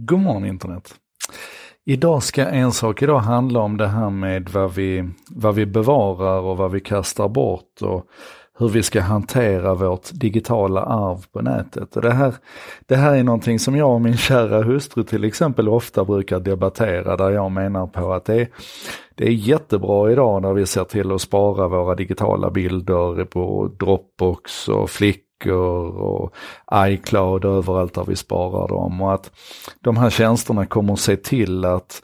God morgon internet. Idag ska en sak idag handla om det här med vad vi, vad vi bevarar och vad vi kastar bort och hur vi ska hantera vårt digitala arv på nätet. Och det, här, det här är någonting som jag och min kära hustru till exempel ofta brukar debattera där jag menar på att det är, det är jättebra idag när vi ser till att spara våra digitala bilder på Dropbox och Flick och iCloud överallt där vi sparar dem och att de här tjänsterna kommer att se till att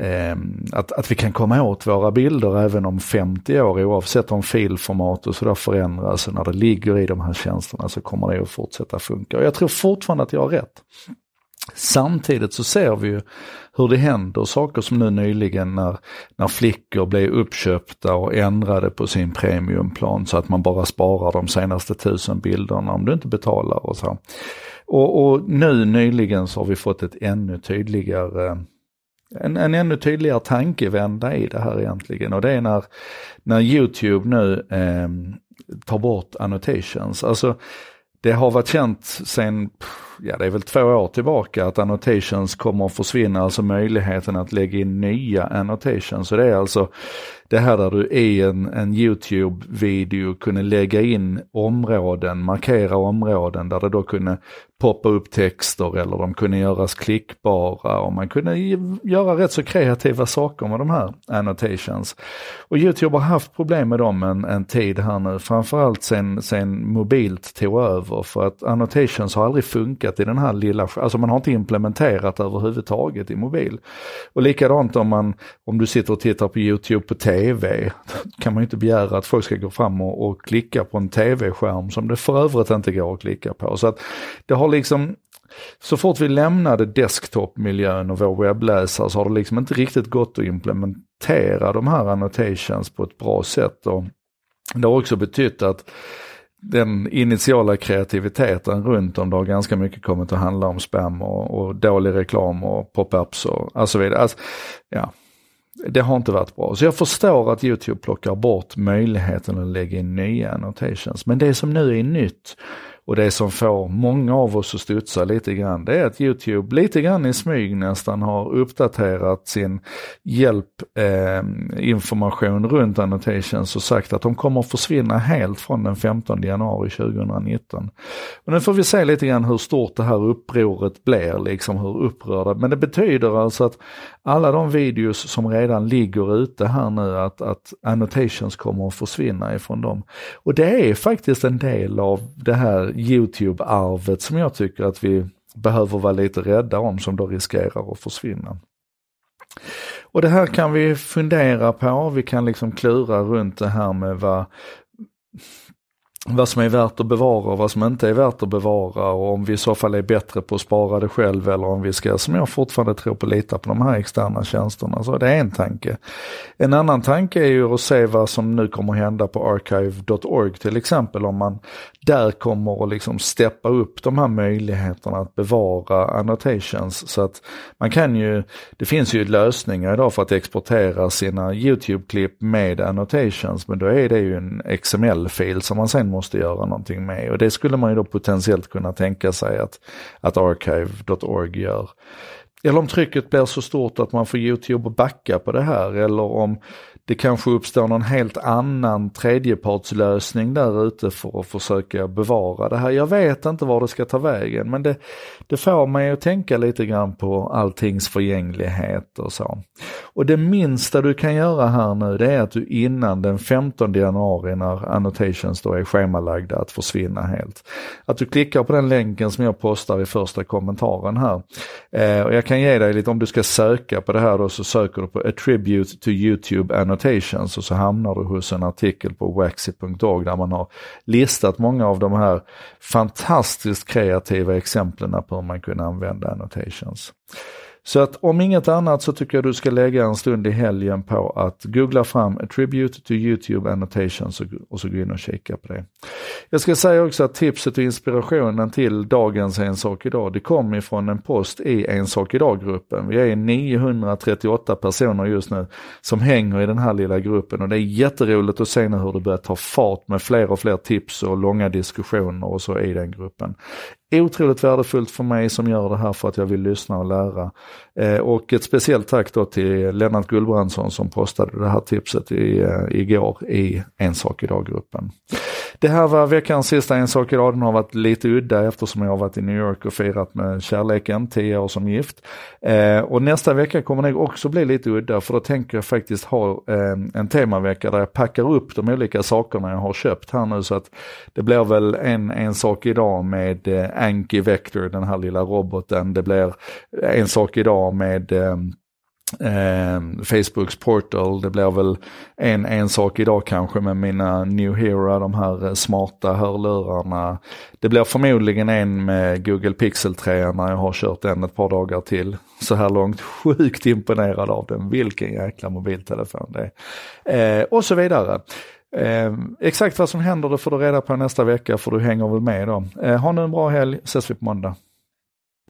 eh, att, att vi kan komma åt våra bilder även om 50 år oavsett om filformat och sådär förändras och när det ligger i de här tjänsterna så kommer det att fortsätta funka. Och jag tror fortfarande att jag har rätt. Samtidigt så ser vi ju hur det händer saker som nu nyligen när, när flickor blev uppköpta och ändrade på sin premiumplan så att man bara sparar de senaste tusen bilderna om du inte betalar och så. Och, och nu nyligen så har vi fått ett ännu tydligare en, en ännu tydligare tankevända i det här egentligen och det är när, när YouTube nu eh, tar bort annotations. Alltså det har varit känt sen, ja det är väl två år tillbaka att annotations kommer att försvinna, alltså möjligheten att lägga in nya annotations. Så det är alltså det här där du i en, en YouTube-video kunde lägga in områden, markera områden där det då kunde poppa upp texter eller de kunde göras klickbara och man kunde göra rätt så kreativa saker med de här annotations. Och YouTube har haft problem med dem en, en tid här nu, framförallt sen, sen mobilt tog över för att annotations har aldrig funkat i den här lilla, alltså man har inte implementerat överhuvudtaget i mobil. Och likadant om man, om du sitter och tittar på YouTube på TV, kan man ju inte begära att folk ska gå fram och, och klicka på en TV-skärm som det för övrigt inte går att klicka på. Så att det har liksom så fort vi lämnade desktop-miljön och vår webbläsare så har det liksom inte riktigt gått att implementera de här annotations på ett bra sätt. Och det har också betytt att den initiala kreativiteten runt om det har ganska mycket kommit att handla om spam och, och dålig reklam och pop-ups och, så vidare. Alltså, ja, det har inte varit bra. Så jag förstår att YouTube plockar bort möjligheten att lägga in nya annotations. Men det som nu är nytt och det som får många av oss att studsa lite grann, det är att YouTube lite grann i smyg nästan har uppdaterat sin hjälpinformation ehm, eh, runt annotations och sagt att de kommer att försvinna helt från den 15 januari 2019. Och nu får vi se lite grann hur stort det här upproret blir, liksom hur upprörda. Men det betyder alltså att alla de videos som redan ligger ute här nu, att, att annotations kommer att försvinna ifrån dem. Och det är faktiskt en del av det här YouTube-arvet som jag tycker att vi behöver vara lite rädda om som då riskerar att försvinna. Och det här kan vi fundera på, vi kan liksom klura runt det här med vad, vad som är värt att bevara och vad som inte är värt att bevara och om vi i så fall är bättre på att spara det själv eller om vi ska, som jag fortfarande tror på, lita på de här externa tjänsterna. Så det är en tanke. En annan tanke är ju att se vad som nu kommer hända på archive.org till exempel om man där kommer att liksom steppa upp de här möjligheterna att bevara annotations. Så att man kan ju, det finns ju lösningar idag för att exportera sina YouTube-klipp med annotations, men då är det ju en XML-fil som man sen måste göra någonting med. Och det skulle man ju då potentiellt kunna tänka sig att, att archive.org gör. Eller om trycket blir så stort att man får YouTube att backa på det här eller om det kanske uppstår någon helt annan tredjepartslösning där ute för att försöka bevara det här. Jag vet inte var det ska ta vägen men det, det får mig att tänka lite grann på alltings förgänglighet och så. Och det minsta du kan göra här nu det är att du innan den 15 januari när annotations då är schemalagda att försvinna helt. Att du klickar på den länken som jag postar i första kommentaren här. Eh, och jag kan ge dig lite, om du ska söka på det här då så söker du på attribute to YouTube annotations annotations och så hamnar du hos en artikel på waxy.org där man har listat många av de här fantastiskt kreativa exemplen på hur man kunde använda annotations. Så att om inget annat så tycker jag du ska lägga en stund i helgen på att googla fram Attribute to YouTube Annotations och, så gå in och kika på det. Jag ska säga också att tipset och inspirationen till dagens En sak idag, det kom ifrån en post i En sak idag-gruppen. Vi är 938 personer just nu som hänger i den här lilla gruppen och det är jätteroligt att se nu hur det börjar ta fart med fler och fler tips och långa diskussioner och så i den gruppen otroligt värdefullt för mig som gör det här för att jag vill lyssna och lära. Eh, och ett speciellt tack då till Lennart Gullbrandsson som postade det här tipset i, eh, igår i En sak idag-gruppen. Det här var veckans sista En sak idag. Den har varit lite udda eftersom jag har varit i New York och firat med kärleken, tio år som gift. Eh, och nästa vecka kommer det också bli lite udda för då tänker jag faktiskt ha eh, en temavecka där jag packar upp de olika sakerna jag har köpt här nu så att det blir väl en, en sak idag med eh, Anki Vector, den här lilla roboten. Det blir en sak idag med eh, Eh, Facebooks portal, det blir väl en, en sak idag kanske med mina New Hero, de här eh, smarta hörlurarna. Det blir förmodligen en med Google Pixel 3 när jag har kört den ett par dagar till. Så här långt, sjukt imponerad av den, vilken jäkla mobiltelefon det är. Eh, och så vidare. Eh, exakt vad som händer det får du reda på nästa vecka för du hänger väl med då. Eh, ha nu en bra helg, ses vi på måndag.